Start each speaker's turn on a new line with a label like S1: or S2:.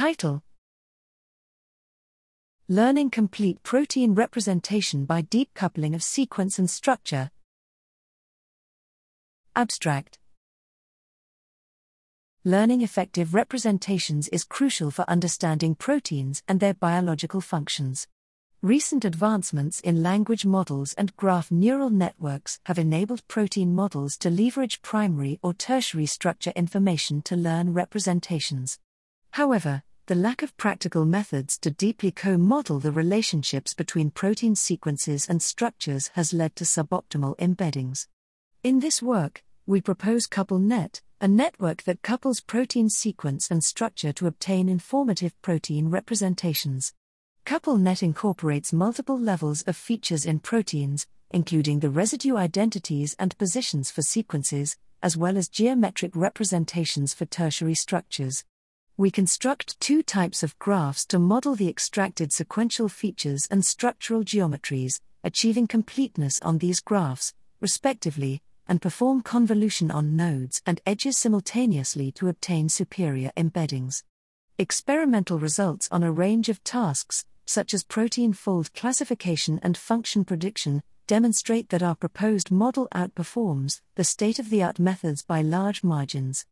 S1: Title Learning complete protein representation by deep coupling of sequence and structure. Abstract Learning effective representations is crucial for understanding proteins and their biological functions. Recent advancements in language models and graph neural networks have enabled protein models to leverage primary or tertiary structure information to learn representations. However, the lack of practical methods to deeply co model the relationships between protein sequences and structures has led to suboptimal embeddings. In this work, we propose CoupleNet, a network that couples protein sequence and structure to obtain informative protein representations. CoupleNet incorporates multiple levels of features in proteins, including the residue identities and positions for sequences, as well as geometric representations for tertiary structures. We construct two types of graphs to model the extracted sequential features and structural geometries, achieving completeness on these graphs, respectively, and perform convolution on nodes and edges simultaneously to obtain superior embeddings. Experimental results on a range of tasks, such as protein fold classification and function prediction, demonstrate that our proposed model outperforms the state of the art methods by large margins.